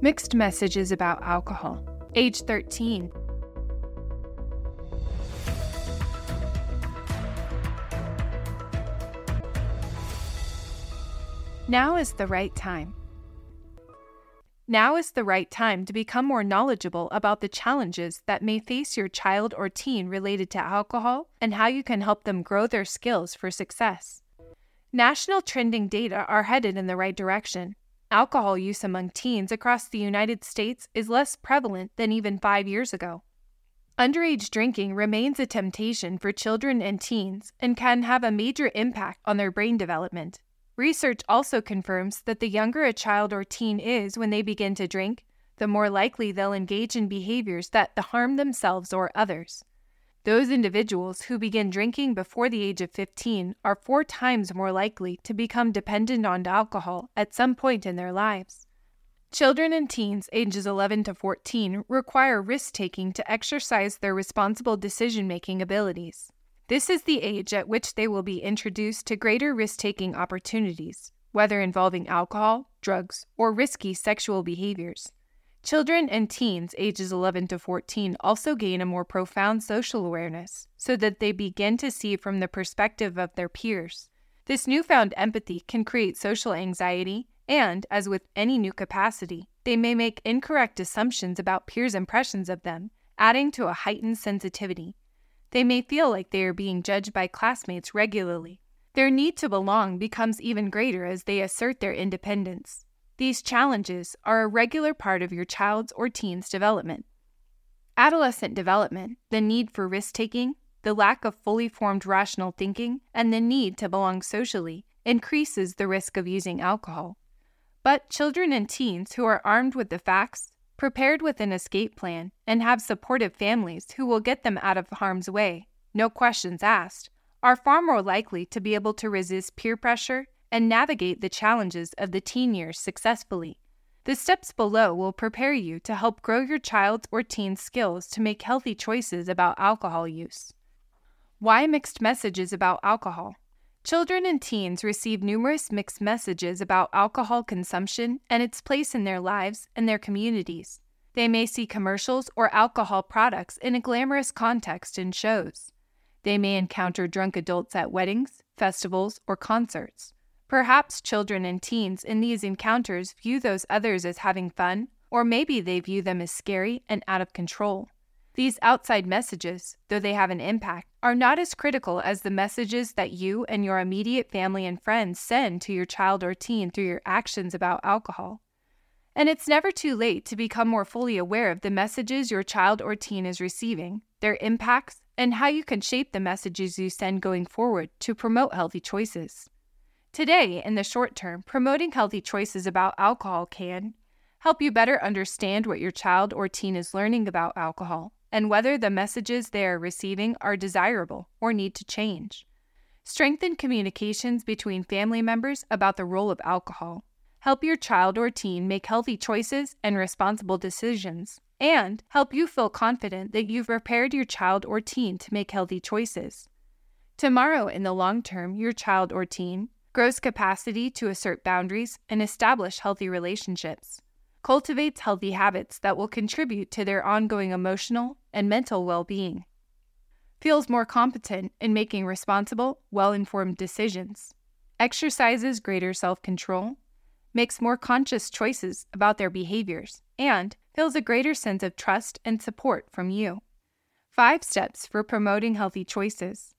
Mixed messages about alcohol. Age 13. Now is the right time. Now is the right time to become more knowledgeable about the challenges that may face your child or teen related to alcohol and how you can help them grow their skills for success. National trending data are headed in the right direction. Alcohol use among teens across the United States is less prevalent than even five years ago. Underage drinking remains a temptation for children and teens and can have a major impact on their brain development. Research also confirms that the younger a child or teen is when they begin to drink, the more likely they'll engage in behaviors that harm themselves or others. Those individuals who begin drinking before the age of 15 are four times more likely to become dependent on alcohol at some point in their lives. Children and teens ages 11 to 14 require risk taking to exercise their responsible decision making abilities. This is the age at which they will be introduced to greater risk taking opportunities, whether involving alcohol, drugs, or risky sexual behaviors. Children and teens ages 11 to 14 also gain a more profound social awareness so that they begin to see from the perspective of their peers. This newfound empathy can create social anxiety, and, as with any new capacity, they may make incorrect assumptions about peers' impressions of them, adding to a heightened sensitivity. They may feel like they are being judged by classmates regularly. Their need to belong becomes even greater as they assert their independence. These challenges are a regular part of your child's or teen's development. Adolescent development, the need for risk taking, the lack of fully formed rational thinking, and the need to belong socially increases the risk of using alcohol. But children and teens who are armed with the facts, prepared with an escape plan, and have supportive families who will get them out of harm's way, no questions asked, are far more likely to be able to resist peer pressure and navigate the challenges of the teen years successfully. The steps below will prepare you to help grow your child's or teen's skills to make healthy choices about alcohol use. Why mixed messages about alcohol? Children and teens receive numerous mixed messages about alcohol consumption and its place in their lives and their communities. They may see commercials or alcohol products in a glamorous context in shows. They may encounter drunk adults at weddings, festivals, or concerts. Perhaps children and teens in these encounters view those others as having fun, or maybe they view them as scary and out of control. These outside messages, though they have an impact, are not as critical as the messages that you and your immediate family and friends send to your child or teen through your actions about alcohol. And it's never too late to become more fully aware of the messages your child or teen is receiving, their impacts, and how you can shape the messages you send going forward to promote healthy choices. Today, in the short term, promoting healthy choices about alcohol can help you better understand what your child or teen is learning about alcohol and whether the messages they are receiving are desirable or need to change. Strengthen communications between family members about the role of alcohol. Help your child or teen make healthy choices and responsible decisions, and help you feel confident that you've prepared your child or teen to make healthy choices. Tomorrow, in the long term, your child or teen grows capacity to assert boundaries and establish healthy relationships cultivates healthy habits that will contribute to their ongoing emotional and mental well being, feels more competent in making responsible, well informed decisions, exercises greater self control, makes more conscious choices about their behaviors, and feels a greater sense of trust and support from you. Five steps for promoting healthy choices.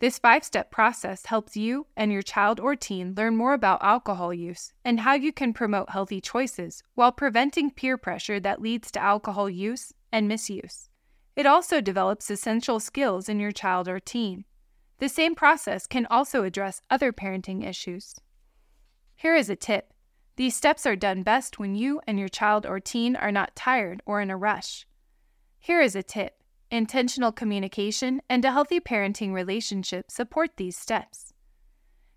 This five step process helps you and your child or teen learn more about alcohol use and how you can promote healthy choices while preventing peer pressure that leads to alcohol use and misuse. It also develops essential skills in your child or teen. The same process can also address other parenting issues. Here is a tip these steps are done best when you and your child or teen are not tired or in a rush. Here is a tip Intentional communication and a healthy parenting relationship support these steps.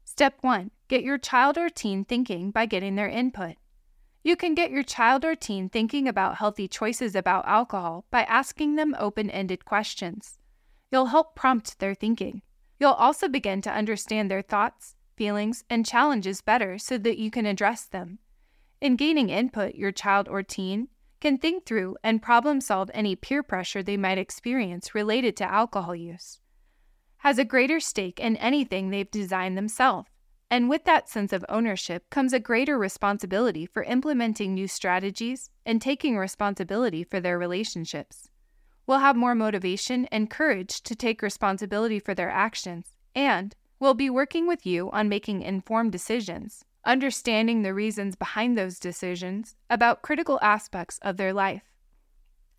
Step 1 Get your child or teen thinking by getting their input. You can get your child or teen thinking about healthy choices about alcohol by asking them open ended questions. You'll help prompt their thinking. You'll also begin to understand their thoughts, feelings, and challenges better so that you can address them. In gaining input, your child or teen can think through and problem solve any peer pressure they might experience related to alcohol use, has a greater stake in anything they've designed themselves. And with that sense of ownership comes a greater responsibility for implementing new strategies and taking responsibility for their relationships. Will have more motivation and courage to take responsibility for their actions, and will be working with you on making informed decisions understanding the reasons behind those decisions about critical aspects of their life.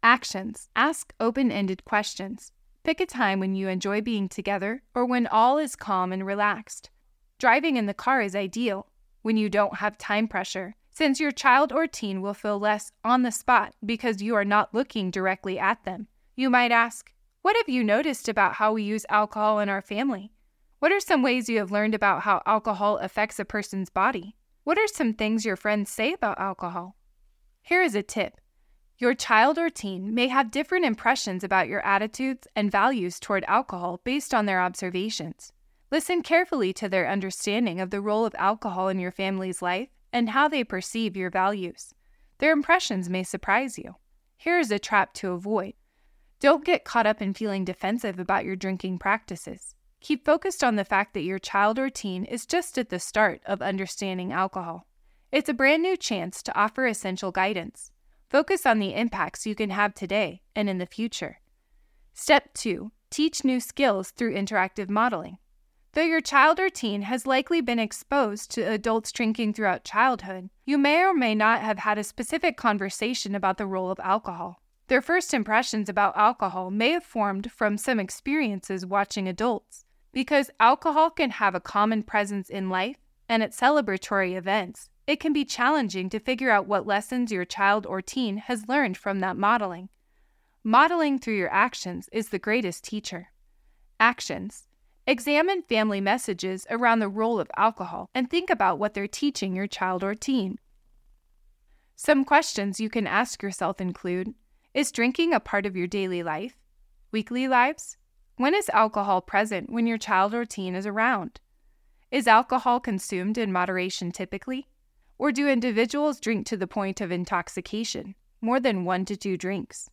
Actions Ask open ended questions. Pick a time when you enjoy being together or when all is calm and relaxed. Driving in the car is ideal when you don't have time pressure, since your child or teen will feel less on the spot because you are not looking directly at them. You might ask, What have you noticed about how we use alcohol in our family? What are some ways you have learned about how alcohol affects a person's body? What are some things your friends say about alcohol? Here is a tip your child or teen may have different impressions about your attitudes and values toward alcohol based on their observations. Listen carefully to their understanding of the role of alcohol in your family's life and how they perceive your values. Their impressions may surprise you. Here is a trap to avoid. Don't get caught up in feeling defensive about your drinking practices. Keep focused on the fact that your child or teen is just at the start of understanding alcohol. It's a brand new chance to offer essential guidance. Focus on the impacts you can have today and in the future. Step 2 Teach new skills through interactive modeling. Though your child or teen has likely been exposed to adults drinking throughout childhood, you may or may not have had a specific conversation about the role of alcohol. Their first impressions about alcohol may have formed from some experiences watching adults. Because alcohol can have a common presence in life and at celebratory events, it can be challenging to figure out what lessons your child or teen has learned from that modeling. Modeling through your actions is the greatest teacher. Actions Examine family messages around the role of alcohol and think about what they're teaching your child or teen. Some questions you can ask yourself include Is drinking a part of your daily life, weekly lives, when is alcohol present when your child or teen is around? Is alcohol consumed in moderation typically? Or do individuals drink to the point of intoxication, more than one to two drinks?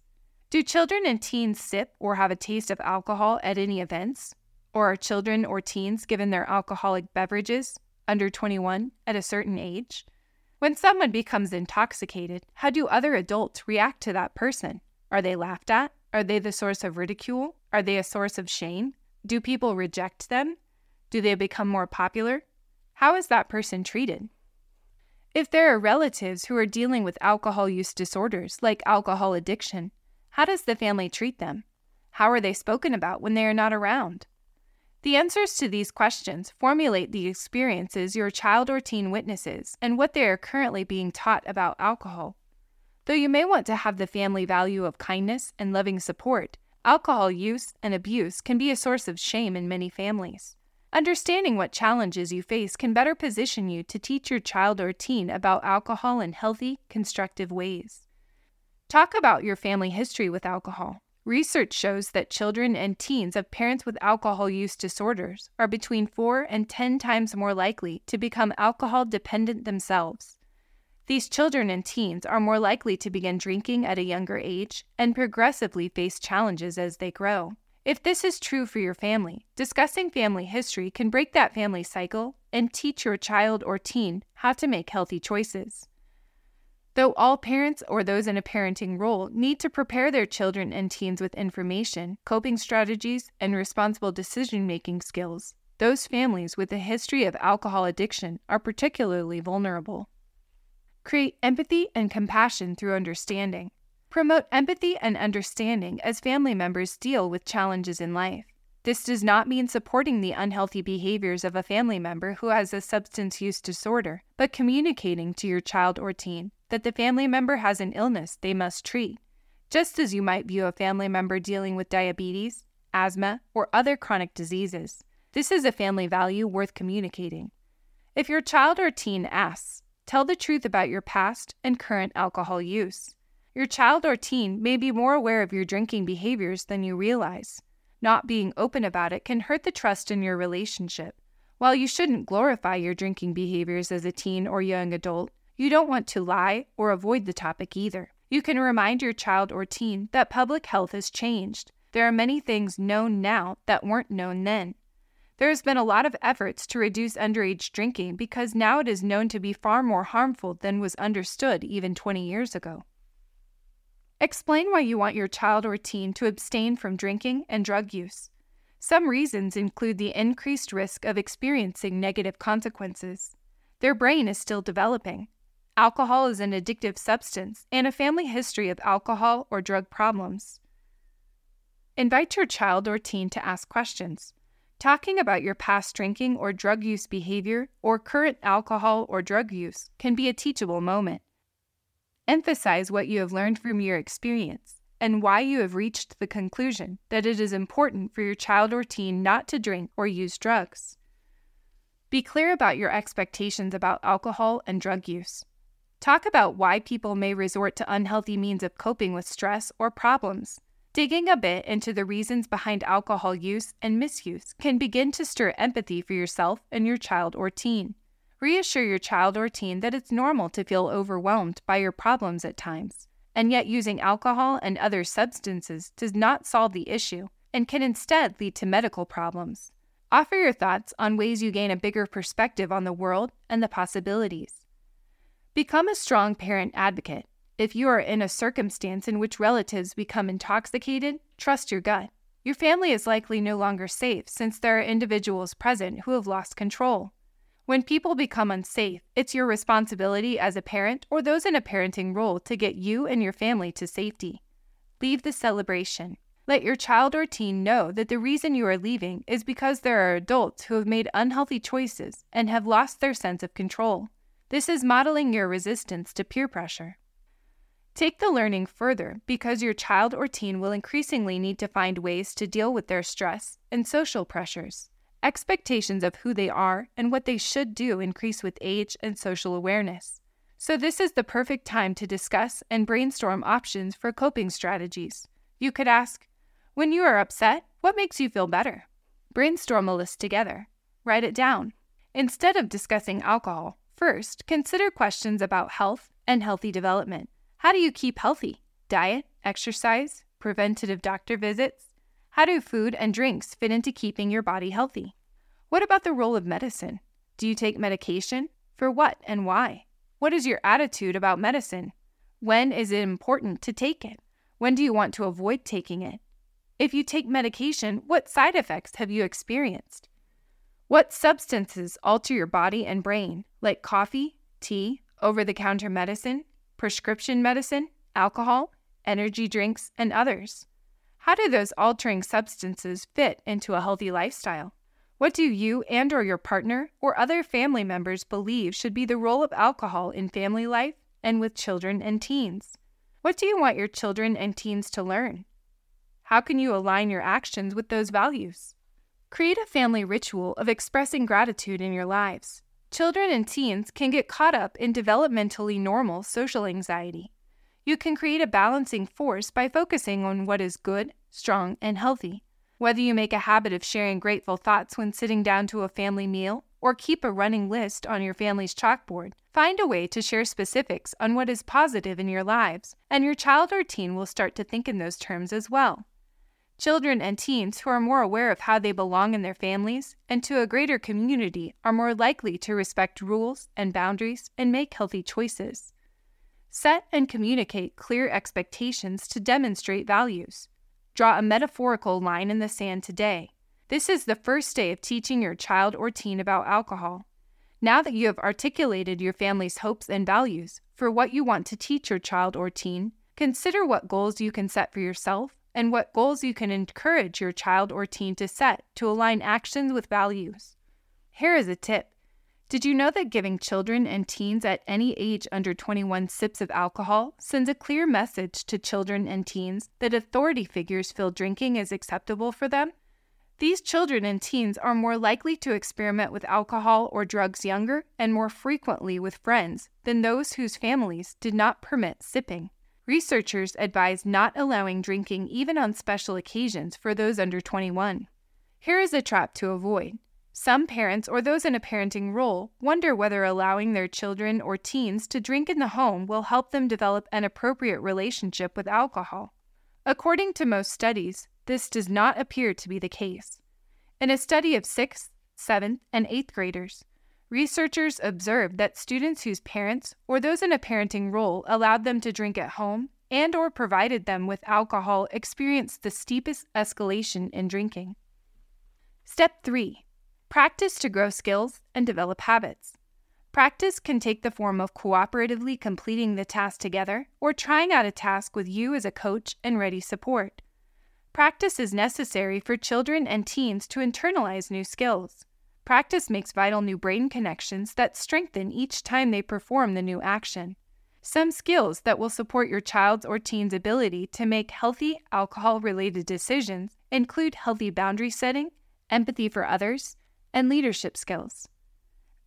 Do children and teens sip or have a taste of alcohol at any events? Or are children or teens given their alcoholic beverages, under 21, at a certain age? When someone becomes intoxicated, how do other adults react to that person? Are they laughed at? Are they the source of ridicule? Are they a source of shame? Do people reject them? Do they become more popular? How is that person treated? If there are relatives who are dealing with alcohol use disorders, like alcohol addiction, how does the family treat them? How are they spoken about when they are not around? The answers to these questions formulate the experiences your child or teen witnesses and what they are currently being taught about alcohol. Though you may want to have the family value of kindness and loving support, Alcohol use and abuse can be a source of shame in many families. Understanding what challenges you face can better position you to teach your child or teen about alcohol in healthy, constructive ways. Talk about your family history with alcohol. Research shows that children and teens of parents with alcohol use disorders are between 4 and 10 times more likely to become alcohol dependent themselves. These children and teens are more likely to begin drinking at a younger age and progressively face challenges as they grow. If this is true for your family, discussing family history can break that family cycle and teach your child or teen how to make healthy choices. Though all parents or those in a parenting role need to prepare their children and teens with information, coping strategies, and responsible decision making skills, those families with a history of alcohol addiction are particularly vulnerable. Create empathy and compassion through understanding. Promote empathy and understanding as family members deal with challenges in life. This does not mean supporting the unhealthy behaviors of a family member who has a substance use disorder, but communicating to your child or teen that the family member has an illness they must treat, just as you might view a family member dealing with diabetes, asthma, or other chronic diseases. This is a family value worth communicating. If your child or teen asks, Tell the truth about your past and current alcohol use. Your child or teen may be more aware of your drinking behaviors than you realize. Not being open about it can hurt the trust in your relationship. While you shouldn't glorify your drinking behaviors as a teen or young adult, You don't want to lie or avoid the topic either. You can remind your child or teen that public health has changed. There are many things known now that weren't known then. There has been a lot of efforts to reduce underage drinking because now it is known to be far more harmful than was understood even 20 years ago. Explain why you want your child or teen to abstain from drinking and drug use. Some reasons include the increased risk of experiencing negative consequences. Their brain is still developing. Alcohol is an addictive substance and a family history of alcohol or drug problems. Invite your child or teen to ask questions. Talking about your past drinking or drug use behavior or current alcohol or drug use can be a teachable moment. Emphasize what you have learned from your experience and why you have reached the conclusion that it is important for your child or teen not to drink or use drugs. Be clear about your expectations about alcohol and drug use. Talk about why people may resort to unhealthy means of coping with stress or problems Digging a bit into the reasons behind alcohol use and misuse can begin to stir empathy for yourself and your child or teen. Reassure your child or teen that it's normal to feel overwhelmed by your problems at times, and yet using alcohol and other substances does not solve the issue and can instead lead to medical problems. Offer your thoughts on ways you gain a bigger perspective on the world and the possibilities. Become a strong parent advocate if you are in a circumstance in which relatives become intoxicated, trust your gut. Your family is likely no longer safe since there are individuals present who have lost control. When people become unsafe, it's your responsibility as a parent or those in a parenting role to get you and your family to safety. Leave the celebration. Let your child or teen know that the reason you are leaving is because there are adults who have made unhealthy choices and have lost their sense of control. This is modeling your resistance to peer pressure. Take the learning further because your child or teen will increasingly need to find ways to deal with their stress and social pressures. Expectations of who they are and what they should do increase with age and social awareness. So, this is the perfect time to discuss and brainstorm options for coping strategies. You could ask, When you are upset, what makes you feel better? Brainstorm a list together. Write it down. Instead of discussing alcohol, first consider questions about health and healthy development. How do you keep healthy? Diet, exercise, preventative doctor visits? How do food and drinks fit into keeping your body healthy? What about the role of medicine? Do you take medication? For what and why? What is your attitude about medicine? When is it important to take it? When do you want to avoid taking it? If you take medication, what side effects have you experienced? What substances alter your body and brain, like coffee, tea, over the counter medicine, prescription medicine, alcohol, energy drinks, and others. How do those altering substances fit into a healthy lifestyle? What do you and or your partner or other family members believe should be the role of alcohol in family life and with children and teens? What do you want your children and teens to learn? How can you align your actions with those values? Create a family ritual of expressing gratitude in your lives. Children and teens can get caught up in developmentally normal social anxiety. You can create a balancing force by focusing on what is good, strong, and healthy. Whether you make a habit of sharing grateful thoughts when sitting down to a family meal or keep a running list on your family's chalkboard, find a way to share specifics on what is positive in your lives, and your child or teen will start to think in those terms as well. Children and teens who are more aware of how they belong in their families and to a greater community are more likely to respect rules and boundaries and make healthy choices. Set and communicate clear expectations to demonstrate values. Draw a metaphorical line in the sand today. This is the first day of teaching your child or teen about alcohol. Now that you have articulated your family's hopes and values for what you want to teach your child or teen, consider what goals you can set for yourself and what goals you can encourage your child or teen to set to align actions with values. Here is a tip. Did you know that giving children and teens at any age under 21 sips of alcohol sends a clear message to children and teens that authority figures feel drinking is acceptable for them? These children and teens are more likely to experiment with alcohol or drugs younger and more frequently with friends than those whose families did not permit sipping. Researchers advise not allowing drinking even on special occasions for those under 21. Here is a trap to avoid. Some parents or those in a parenting role wonder whether allowing their children or teens to drink in the home will help them develop an appropriate relationship with alcohol. According to most studies, this does not appear to be the case. In a study of 6th, 7th, and 8th graders, researchers observed that students whose parents or those in a parenting role allowed them to drink at home and or provided them with alcohol experienced the steepest escalation in drinking. Step 3 Practice to grow skills and develop habits. Practice can take the form of cooperatively completing the task together or trying out a task with you as a coach and ready support. Practice is necessary for children and teens to internalize new skills. Practice makes vital new brain connections that strengthen each time they perform the new action. Some skills that will support your child's or teen's ability to make healthy alcohol related decisions include healthy boundary setting, empathy for others, and leadership skills.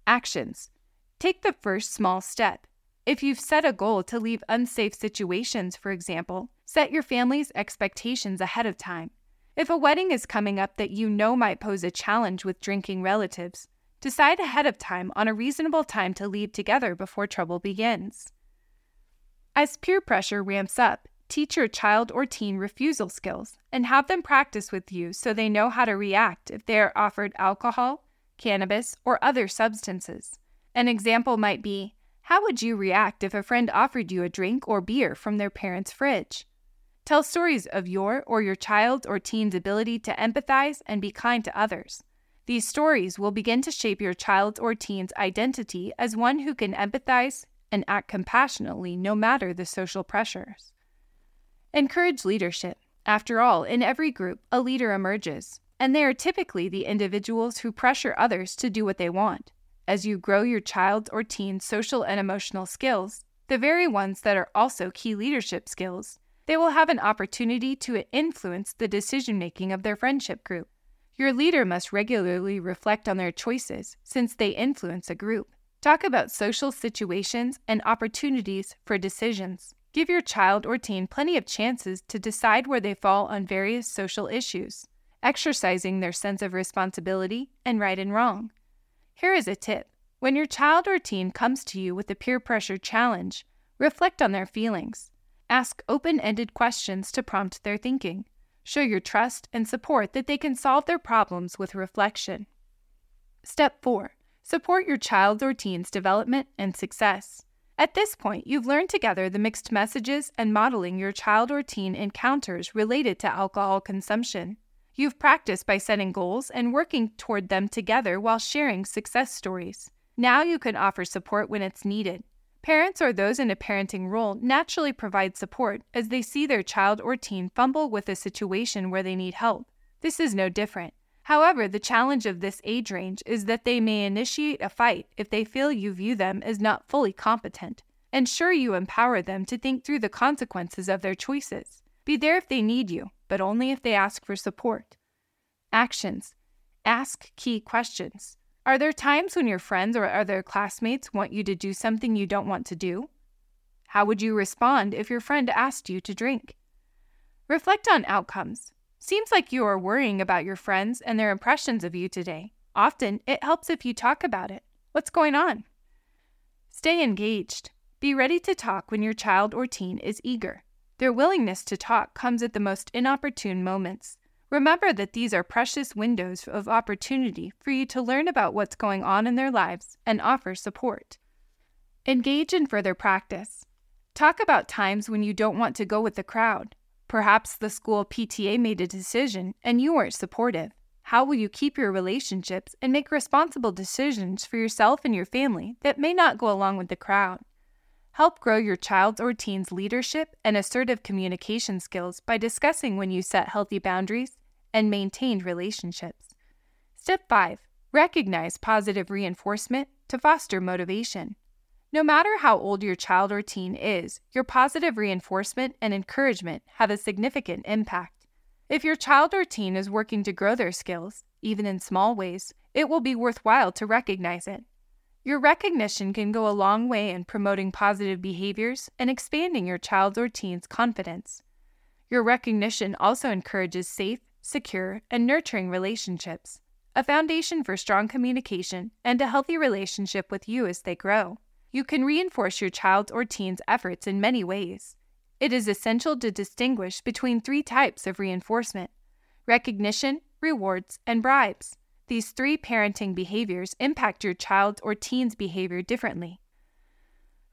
Actions Take the first small step. If you've set a goal to leave unsafe situations, for example, set your family's expectations ahead of time. If a wedding is coming up that you know might pose a challenge with drinking relatives, decide ahead of time on a reasonable time to leave together before trouble begins. As peer pressure ramps up, teach your child or teen refusal skills and have them practice with you so they know how to react if they are offered alcohol, cannabis, or other substances. An example might be How would you react if a friend offered you a drink or beer from their parents' fridge? Tell stories of your or your child's or teen's ability to empathize and be kind to others. These stories will begin to shape your child's or teen's identity as one who can empathize and act compassionately no matter the social pressures. Encourage leadership. After all, in every group, a leader emerges, and they are typically the individuals who pressure others to do what they want. As you grow your child's or teen's social and emotional skills, the very ones that are also key leadership skills, they will have an opportunity to influence the decision making of their friendship group. Your leader must regularly reflect on their choices since they influence a group. Talk about social situations and opportunities for decisions. Give your child or teen plenty of chances to decide where they fall on various social issues, exercising their sense of responsibility and right and wrong. Here is a tip when your child or teen comes to you with a peer pressure challenge, reflect on their feelings. Ask open ended questions to prompt their thinking. Show your trust and support that they can solve their problems with reflection. Step 4 Support your child or teen's development and success. At this point, you've learned together the mixed messages and modeling your child or teen encounters related to alcohol consumption. You've practiced by setting goals and working toward them together while sharing success stories. Now you can offer support when it's needed. Parents or those in a parenting role naturally provide support as they see their child or teen fumble with a situation where they need help. This is no different. However, the challenge of this age range is that they may initiate a fight if they feel you view them as not fully competent. Ensure you empower them to think through the consequences of their choices. Be there if they need you, but only if they ask for support. Actions Ask key questions. Are there times when your friends or other classmates want you to do something you don't want to do? How would you respond if your friend asked you to drink? Reflect on outcomes. Seems like you are worrying about your friends and their impressions of you today. Often, it helps if you talk about it. What's going on? Stay engaged. Be ready to talk when your child or teen is eager. Their willingness to talk comes at the most inopportune moments. Remember that these are precious windows of opportunity for you to learn about what's going on in their lives and offer support. Engage in further practice. Talk about times when you don't want to go with the crowd. Perhaps the school PTA made a decision and you weren't supportive. How will you keep your relationships and make responsible decisions for yourself and your family that may not go along with the crowd? Help grow your child's or teen's leadership and assertive communication skills by discussing when you set healthy boundaries and maintained relationships. Step 5 Recognize positive reinforcement to foster motivation. No matter how old your child or teen is, your positive reinforcement and encouragement have a significant impact. If your child or teen is working to grow their skills, even in small ways, it will be worthwhile to recognize it. Your recognition can go a long way in promoting positive behaviors and expanding your child or teen's confidence. Your recognition also encourages safe, secure, and nurturing relationships, a foundation for strong communication, and a healthy relationship with you as they grow. You can reinforce your child's or teen's efforts in many ways. It is essential to distinguish between three types of reinforcement recognition, rewards, and bribes. These three parenting behaviors impact your child's or teen's behavior differently.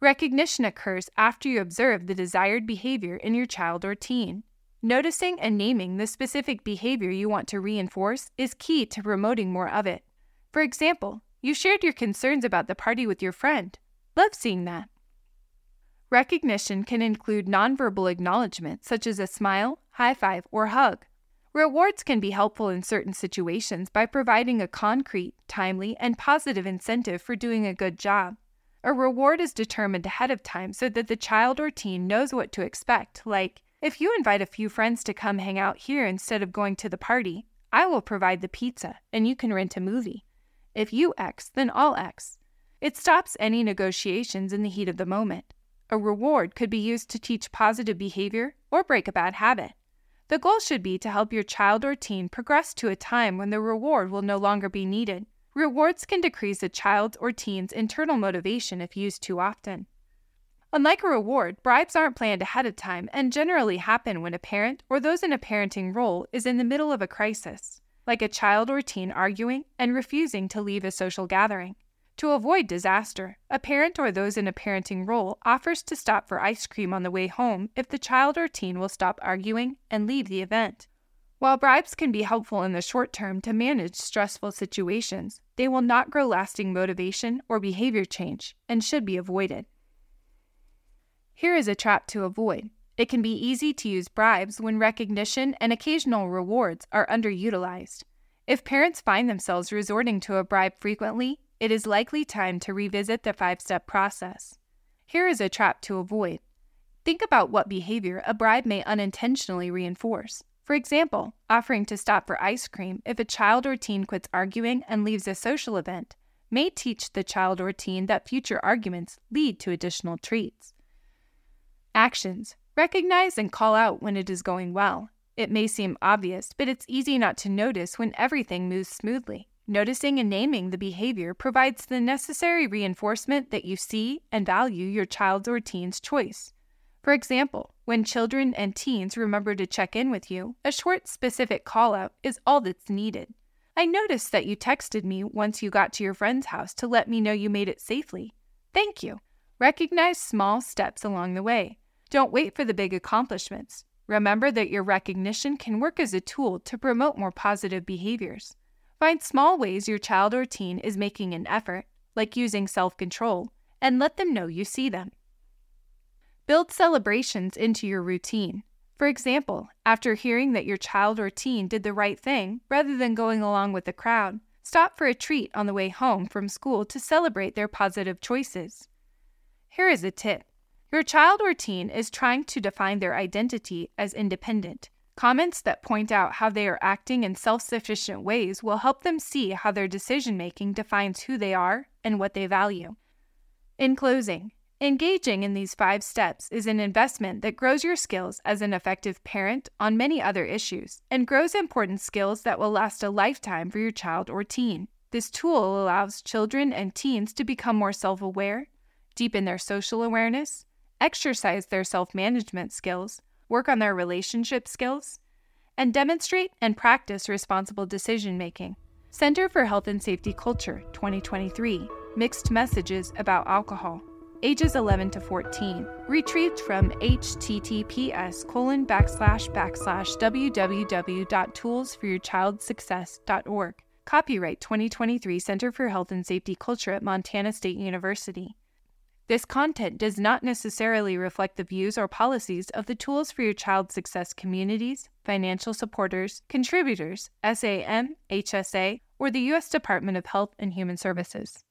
Recognition occurs after you observe the desired behavior in your child or teen. Noticing and naming the specific behavior you want to reinforce is key to promoting more of it. For example, you shared your concerns about the party with your friend. Love seeing that. Recognition can include nonverbal acknowledgement, such as a smile, high five, or hug. Rewards can be helpful in certain situations by providing a concrete, timely, and positive incentive for doing a good job. A reward is determined ahead of time so that the child or teen knows what to expect, like, if you invite a few friends to come hang out here instead of going to the party, I will provide the pizza and you can rent a movie. If you X, then I'll X. It stops any negotiations in the heat of the moment. A reward could be used to teach positive behavior or break a bad habit. The goal should be to help your child or teen progress to a time when the reward will no longer be needed Rewards can decrease a child's or teen's internal motivation if used too often. Unlike a reward, bribes aren't planned ahead of time and generally happen when a parent or those in a parenting role is in the middle of a crisis, like a child or teen arguing and refusing to leave a social gathering. To avoid disaster, a parent or those in a parenting role offers to stop for ice cream on the way home if the child or teen will stop arguing and leave the event. While bribes can be helpful in the short term to manage stressful situations, they will not grow lasting motivation or behavior change and should be avoided. Here is a trap to avoid. It can be easy to use bribes when recognition and occasional rewards are underutilized. If parents find themselves resorting to a bribe frequently, it is likely time to revisit the five step process. Here is a trap to avoid. Think about what behavior a bribe may unintentionally reinforce. For example, offering to stop for ice cream if a child or teen quits arguing and leaves a social event may teach the child or teen that future arguments lead to additional treats. Actions Recognize and call out when it is going well. It may seem obvious, but it's easy not to notice when everything moves smoothly. Noticing and naming the behavior provides the necessary reinforcement that you see and value your child's or teen's choice. For example, when children and teens remember to check in with you, a short, specific call out is all that's needed. I noticed that you texted me once you got to your friend's house to let me know you made it safely. Thank you. Recognize small steps along the way. Don't wait for the big accomplishments. Remember that your recognition can work as a tool to promote more positive behaviors. Find small ways your child or teen is making an effort, like using self control, and let them know you see them. Build celebrations into your routine. For example, after hearing that your child or teen did the right thing, rather than going along with the crowd, stop for a treat on the way home from school to celebrate their positive choices. Here is a tip your child or teen is trying to define their identity as independent. Comments that point out how they are acting in self sufficient ways will help them see how their decision making defines who they are and what they value. In closing, Engaging in these five steps is an investment that grows your skills as an effective parent on many other issues and grows important skills that will last a lifetime for your child or teen. This tool allows children and teens to become more self aware, deepen their social awareness, exercise their self management skills, work on their relationship skills, and demonstrate and practice responsible decision making. Center for Health and Safety Culture 2023 Mixed Messages About Alcohol ages 11 to 14, retrieved from https colon backslash backslash www.toolsforyourchildsuccess.org. Copyright 2023 Center for Health and Safety Culture at Montana State University. This content does not necessarily reflect the views or policies of the Tools for Your Child Success communities, financial supporters, contributors, SAM, HSA, or the U.S. Department of Health and Human Services.